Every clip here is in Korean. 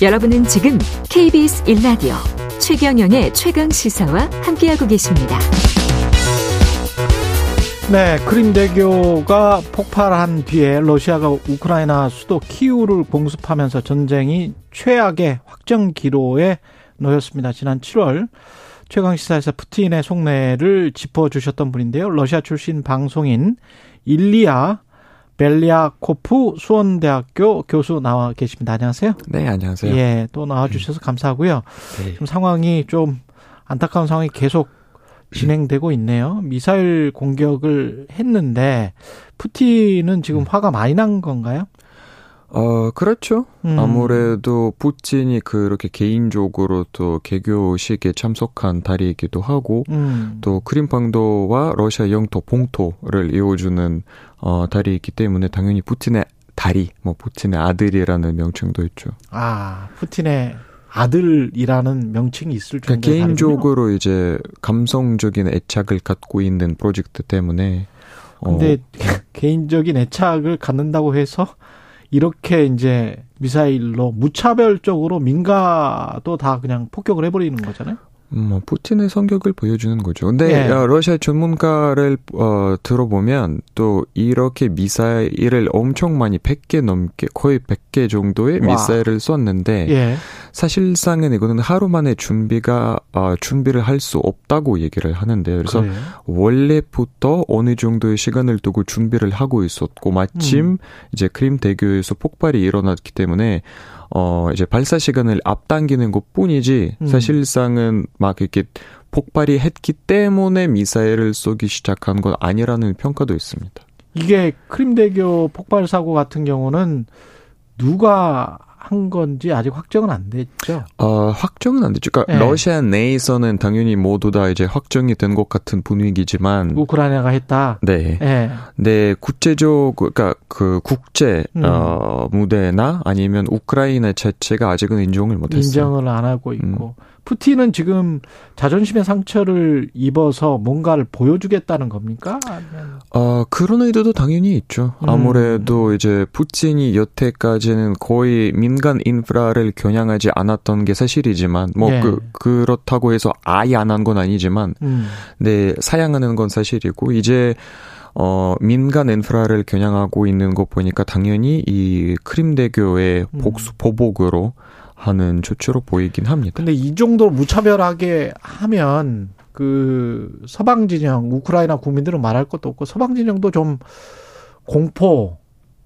여러분은 지금 KBS 1라디오 최경영의 최강 시사와 함께하고 계십니다. 네, 크림대교가 폭발한 뒤에 러시아가 우크라이나 수도 키우를 공습하면서 전쟁이 최악의 확정 기로에 놓였습니다. 지난 7월 최강 시사에서 푸틴의 속내를 짚어 주셨던 분인데요. 러시아 출신 방송인 일리아 벨리아코프 수원대학교 교수 나와 계십니다. 안녕하세요. 네, 안녕하세요. 예, 또 나와주셔서 감사하고요. 네. 지금 상황이 좀 안타까운 상황이 계속 진행되고 있네요. 미사일 공격을 했는데 푸틴은 지금 음. 화가 많이 난 건가요? 어, 그렇죠. 음. 아무래도 푸틴이 그렇게 개인적으로 또 개교식에 참석한 달이기도 하고, 음. 또 크림방도와 러시아 영토 봉토를 이어주는 어, 달이기 때문에 당연히 푸틴의 다리, 뭐 푸틴의 아들이라는 명칭도 있죠. 아, 푸틴의 아들이라는 명칭이 있을 정도로 그러니까 개인적으로 다르군요. 이제 감성적인 애착을 갖고 있는 프로젝트 때문에 근데 어. 개인적인 애착을 갖는다고 해서 이렇게 이제 미사일로 무차별적으로 민가도 다 그냥 폭격을 해버리는 거잖아요. 뭐 푸틴의 성격을 보여주는 거죠. 근데 예. 러시아 전문가를 어, 들어보면 또 이렇게 미사일을 엄청 많이 100개 넘게 거의 100개 정도의 와. 미사일을 쐈는데 예. 사실상은 이거는 하루 만에 준비가 어, 준비를 할 수 없다고 얘기를 하는데요. 그래서 그래요? 원래부터 어느 정도의 시간을 두고 준비를 하고 있었고 마침 음. 이제 크림 대교에서 폭발이 일어났기 때문에 어, 이제 발사 시간을 앞당기는 것 뿐이지, 음. 사실상은 막 이렇게 폭발이 했기 때문에 미사일을 쏘기 시작한 건 아니라는 평가도 있습니다. 이게 크림대교 폭발 사고 같은 경우는 누가 한 건지 아직 확정은 안 됐죠. 어, 확정은 안 됐죠. 그러니까 네. 러시아 내에서는 당연히 모두 다 이제 확정이 된 것 같은 분위기지만 우크라이나가 했다. 네. 네. 네, 국제적 그러니까 그 국제 음. 어, 무대나 아니면 우크라이나 자체가 아직은 인정을 못 했어요. 인정을 안 하고 있고. 음. 푸틴은 지금 자존심의 상처를 입어서 뭔가를 보여주겠다는 겁니까? 아니면... 어, 그런 의도도 당연히 있죠. 음. 아무래도 음. 이제 푸틴이 여태까지는 거의 민간 인프라를 겨냥하지 않았던 게 사실이지만, 뭐, 예. 그, 그렇다고 해서 아예 안 한 건 아니지만, 음. 네, 사양하는 건 사실이고, 이제, 어, 민간 인프라를 겨냥하고 있는 거 보니까 당연히 이 크림대교의 음. 복수, 보복으로 하는 조치로 보이긴 합니다. 근데 이 정도로 무차별하게 하면 그 서방 진영 우크라이나 국민들은 말할 것도 없고 서방 진영도 좀 공포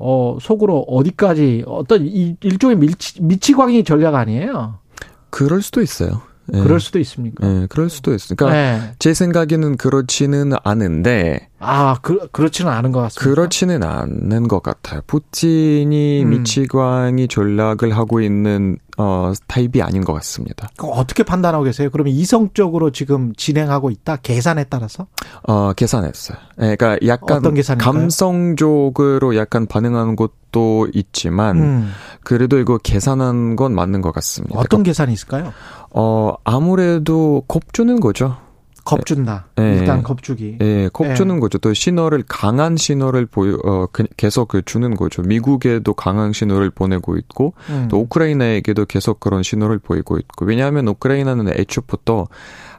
어 속으로 어디까지 어떤 일종의 밀치, 미치광이 전략 아니에요? 그럴 수도 있어요. 예. 그럴 수도 있습니까? 예, 그럴 수도 있어요. 그러니까 예. 제 생각에는 그렇지는 않은데 아, 그, 그렇지는 않은 것 같습니다. 그렇지는 않는 것 같아요. 푸틴이 음. 미치광이 전략을 하고 있는 어, 타입이 아닌 것 같습니다. 어떻게 판단하고 계세요? 그러면 이성적으로 지금 진행하고 있다? 계산에 따라서? 어, 계산했어요. 네, 그러니까 약간 어떤 감성적으로 약간 반응하는 것도 있지만 음. 그래도 이거 계산한 건 맞는 것 같습니다. 어떤 그러니까, 계산이 있을까요? 어, 아무래도 겁주는 거죠. 겁준다. 네. 일단 겁주기. 예, 겁주는 네. 거죠. 또 신호를 강한 신호를 보여 어 그, 계속 그 주는 거죠. 미국에도 강한 신호를 보내고 있고 음. 또 우크라이나에게도 계속 그런 신호를 보이고 있고 왜냐하면 우크라이나는 애초부터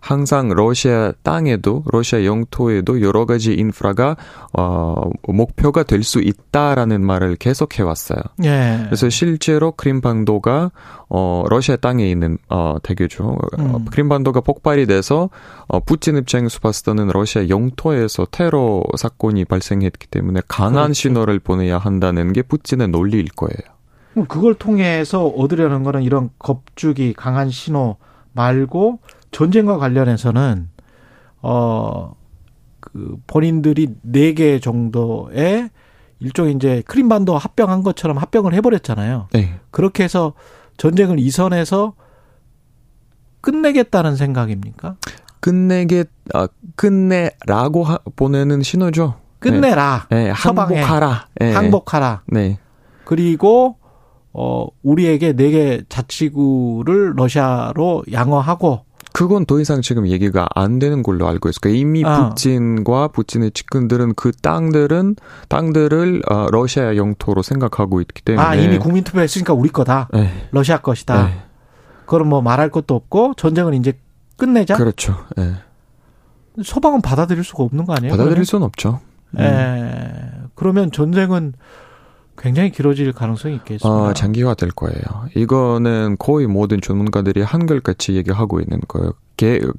항상 러시아 땅에도 러시아 영토에도 여러 가지 인프라가 어 목표가 될 수 있다라는 말을 계속 해 왔어요. 예. 그래서 실제로 크림반도가 어 러시아 땅에 있는 어 대교죠. 음. 크림반도가 폭발이 돼서 어 푸틴 입장에서 봤을 때는 러시아 영토에서 테러 사건이 발생했기 때문에 강한 그렇죠. 신호를 보내야 한다는 게 푸틴의 논리일 거예요. 그걸 통해서 얻으려는 거는 이런 겁주기 강한 신호 말고 전쟁과 관련해서는 어 그 본인들이 네 개 정도의 일종의 이제 크림반도 합병한 것처럼 합병을 해버렸잖아요. 네. 그렇게 해서 전쟁을 이선해서 끝내겠다는 생각입니까? 끝내게 아 끝내라고 하, 보내는 신호죠. 끝내라. 네, 네 항복하라. 네. 항복하라. 네. 그리고 어 우리에게 네 개 자치구를 러시아로 양호하고 그건 더 이상 지금 얘기가 안 되는 걸로 알고 있어요. 그러니까 이미 아. 푸틴과 푸틴의 측근들은 그 땅들은 땅들을 어, 러시아 영토로 생각하고 있기 때문에 아 이미 국민투표 했으니까 우리 거다. 네. 러시아 것이다. 네. 그럼 뭐 말할 것도 없고 전쟁은 이제 끝내자. 그렇죠. 네. 서방은 받아들일 수가 없는 거 아니에요? 받아들일 그러면? 수는 없죠. 음. 예. 그러면 전쟁은 굉장히 길어질 가능성이 있겠습니다. 어, 장기화 될 거예요. 이거는 거의 모든 전문가들이 한글같이 얘기하고 있는 거예요.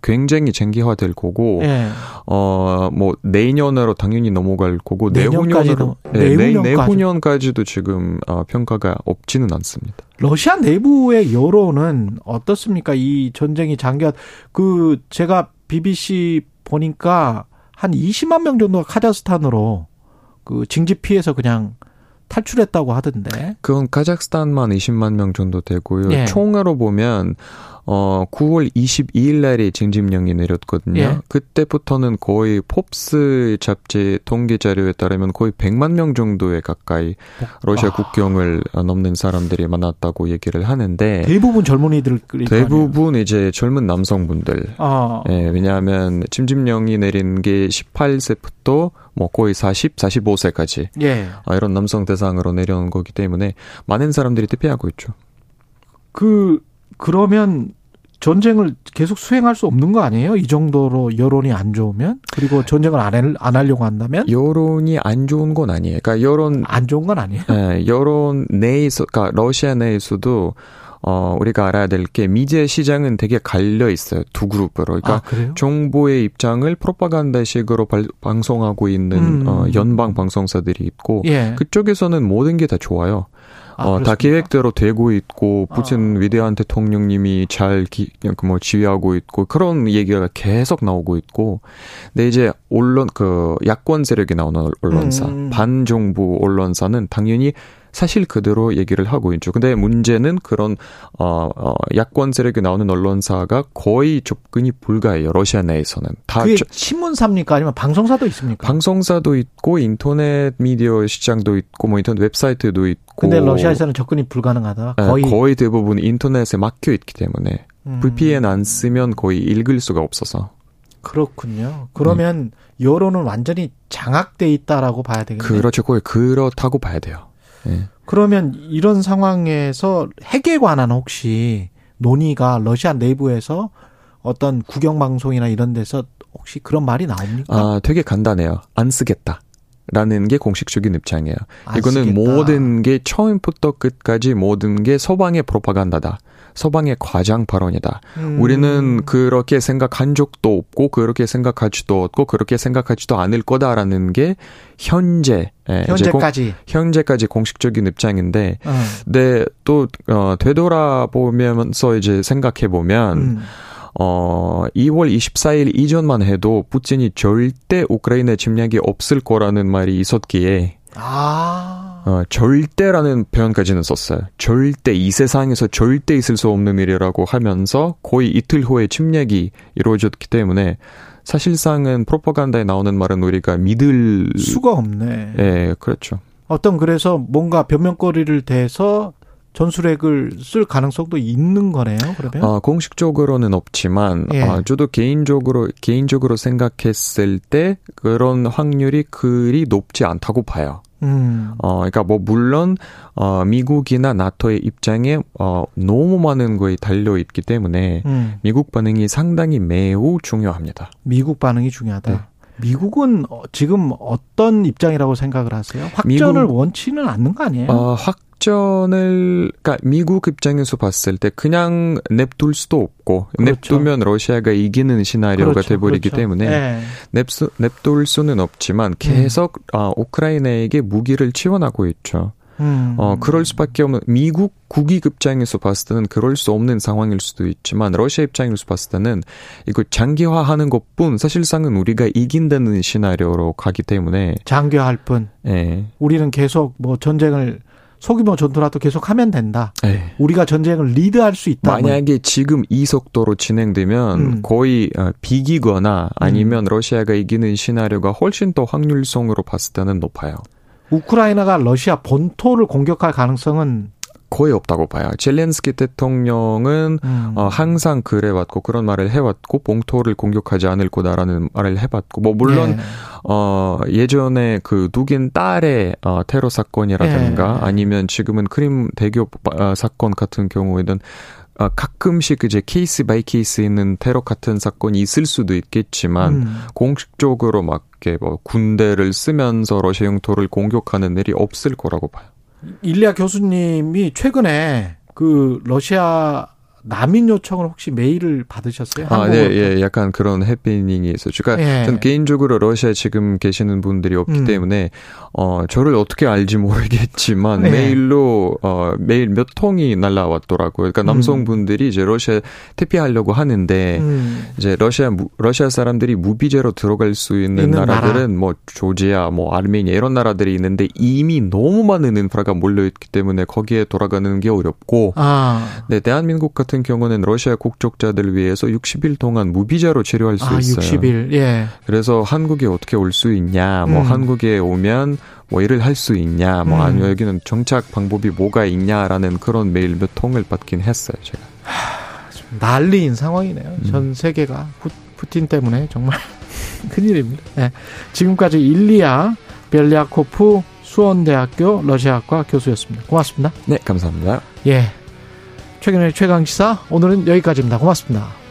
굉장히 장기화 될 거고, 예. 어, 뭐, 내년으로 당연히 넘어갈 거고, 내후년으로, 네, 내후년까지. 내후년까지도 지금 어, 평가가 없지는 않습니다. 러시아 내부의 여론은 어떻습니까? 이 전쟁이 장기화, 그, 제가 BBC 보니까 한 20만 명 정도가 카자흐스탄으로 그 징집 피해서 그냥 탈출했다고 하던데. 그건 카자흐스탄만 20만 명 정도 되고요. 예. 총으로 보면 어 9월 22일 날에 징집령이 내렸거든요. 예. 그때부터는 거의 pop스 잡지 통계 자료에 따르면 거의 100만 명 정도에 가까이 러시아 아. 국경을 넘는 사람들이 많았다고 얘기를 하는데 대부분 젊은이들 대부분 이제 젊은 남성분들. 아. 예, 왜냐하면 징집령이 내린 게 18세부터 뭐 거의 40, 45세까지 예. 아, 이런 남성 대상으로 내려온 거기 때문에 많은 사람들이 대피하고 있죠. 그 그러면 전쟁을 계속 수행할 수 없는 거 아니에요? 이 정도로 여론이 안 좋으면? 그리고 전쟁을 안, 할, 안 하려고 한다면? 여론이 안 좋은 건 아니에요. 그러니까 여론. 안 좋은 건 아니에요? 네, 여론 내에서, 그러니까 러시아 내에서도 어, 우리가 알아야 될 게 미디어 시장은 되게 갈려 있어요. 두 그룹으로. 그러니까 아, 정보의 입장을 프로파간다식으로 발, 방송하고 있는 음. 어, 연방 방송사들이 있고 예. 그쪽에서는 모든 게 다 좋아요. 아, 어, 다 계획대로 되고 있고 푸틴 아. 위대한 대통령님이 잘 기, 뭐 지휘하고 있고 그런 얘기가 계속 나오고 있고 근데 이제 언론 그 야권 세력이 나오는 언론사 음. 반정부 언론사는 당연히 사실 그대로 얘기를 하고 있죠. 근데 문제는 그런 어, 어 야권 세력이 나오는 언론사가 거의 접근이 불가해요. 러시아 내에서는 다 그게 신문사입니까 아니면 방송사도 있습니까? 방송사도 있고 인터넷 미디어 시장도 있고 뭐 인터넷 웹사이트도 있고. 근데 러시아에서는 접근이 불가능하다. 네, 거의 거의 대부분 인터넷에 막혀 있기 때문에 음. VPN 안 쓰면 거의 읽을 수가 없어서. 그렇군요. 그러면 네. 여론은 완전히 장악돼 있다라고 봐야 되겠네요. 그렇죠. 거의 그렇다고 봐야 돼요. 네. 그러면 이런 상황에서 핵에 관한 혹시 논의가 러시아 내부에서 어떤 국영 방송이나 이런 데서 혹시 그런 말이 나옵니까? 아, 되게 간단해요. 안 쓰겠다. 라는 게 공식적인 입장이에요. 이거는 쓰겠다. 모든 게 처음부터 끝까지 모든 게 서방의 프로파간다다. 서방의 과장 발언이다. 음. 우리는 그렇게 생각한 적도 없고 그렇게 생각하지도 없고 그렇게 생각하지도 않을 거다라는 게 현재 예, 현재까지 공, 현재까지 공식적인 입장인데 음. 네, 또 어, 되돌아보면서 이제 생각해 보면 음. 어, 2월 24일 이전만 해도 푸틴이 절대 우크라이나 침략이 없을 거라는 말이 있었기에 아. 어, 절대라는 표현까지는 썼어요. 절대, 이 세상에서 절대 있을 수 없는 일이라고 하면서 거의 이틀 후에 침략이 이루어졌기 때문에 사실상은 프로파간다에 나오는 말은 우리가 믿을 수가 없네. 예, 그렇죠. 어떤 그래서 뭔가 변명거리를 대서 전술핵을 쓸 가능성도 있는 거네요. 그러면 어, 공식적으로는 없지만 예. 어, 저도 개인적으로 개인적으로 생각했을 때 그런 확률이 그리 높지 않다고 봐요. 음. 어, 그러니까 뭐 물론 어 미국이나 나토의 입장에 어 너무 많은 거에 달려 있기 때문에 음. 미국 반응이 상당히 매우 중요합니다. 미국 반응이 중요하다. 네. 미국은 어, 지금 어떤 입장이라고 생각을 하세요? 확전을 미국, 원치는 않는 거 아니에요? 어, 확 작전을 그러니까 미국 입장에서 봤을 때 그냥 냅둘 수도 없고 그렇죠. 냅두면 러시아가 이기는 시나리오가 그렇죠. 돼버리기 그렇죠. 때문에 네. 냅수, 냅둘 수는 없지만 계속 음. 어, 우크라이나에게 무기를 지원하고 있죠. 음. 어, 그럴 수밖에 없는, 미국 국익 입장에서 봤을 때는 그럴 수 없는 상황일 수도 있지만, 러시아 입장에서 봤을 때는 이거 장기화 하는 것 뿐, 사실상은 우리가 이긴다는 시나리오로 가기 때문에. 장기화 할 뿐. 예. 네. 우리는 계속 뭐 전쟁을 소규모 전투라도 계속 하면 된다. 에이. 네. 우리가 전쟁을 리드할 수 있다. 만약에 지금 이 속도로 진행되면 음. 거의 어, 비기거나 아니면 음. 러시아가 이기는 시나리오가 훨씬 더 확률성으로 봤을 때는 높아요. 우크라이나가 러시아 본토를 공격할 가능성은 거의 없다고 봐요. 젤렌스키 대통령은 음. 어, 항상 그래왔고 그런 말을 해왔고 본토를 공격하지 않을 거다라는 말을 해왔고 뭐 물론 예. 어 예전에 그 두긴 딸의 어, 테러 사건이라든가 예. 아니면 지금은 크림 대교 어, 사건 같은 경우에는 아, 가끔씩 이제 case by case 있는 테러 같은 사건이 있을 수도 있겠지만 음. 공식적으로 막 이렇게 뭐 군대를 쓰면서 러시아 영토를 공격하는 일이 없을 거라고 봐요. 일리아 교수님이 최근에 그 러시아 난민 요청을 혹시 메일을 받으셨어요? 아, 네, 예, 약간 그런 해피닝이 있었죠. 그러니까 예. 전 개인적으로 러시아에 지금 계시는 분들이 없기 음. 때문에 어 저를 어떻게 알지 모르겠지만 예. 메일로 어 메일 몇 통이 날라왔더라고요. 그러니까 음. 남성분들이 이제 러시아 퇴피하려고 하는데 음. 이제 러시아 러시아 사람들이 무비제로 들어갈 수 있는, 있는 나라들은 나라. 뭐 조지아, 뭐 아르메니아 이런 나라들이 있는데 이미 너무 많은 인프라가 몰려 있기 때문에 거기에 돌아가는 게 어렵고 아. 네, 대한민국 같은 같은 경우는 러시아 국적자들 위해서 60일 동안 무비자로 치료할 수 아, 있어요. 60일. 예. 그래서 한국에 어떻게 올 수 있냐, 뭐 음. 한국에 오면 뭐 일을 할 수 있냐, 뭐 음. 아니면 여기는 정착 방법이 뭐가 있냐라는 그런 메일 몇 통을 받긴 했어요, 제가. 하, 난리인 상황이네요. 음. 전 세계가 푸, 푸틴 때문에 정말 큰일입니다. 네. 지금까지 일리아 벨리아코프 수원대학교 러시아학과 교수였습니다. 고맙습니다. 네, 감사합니다. 예. 최근의 최강 시사 오늘은 여기까지입니다. 고맙습니다.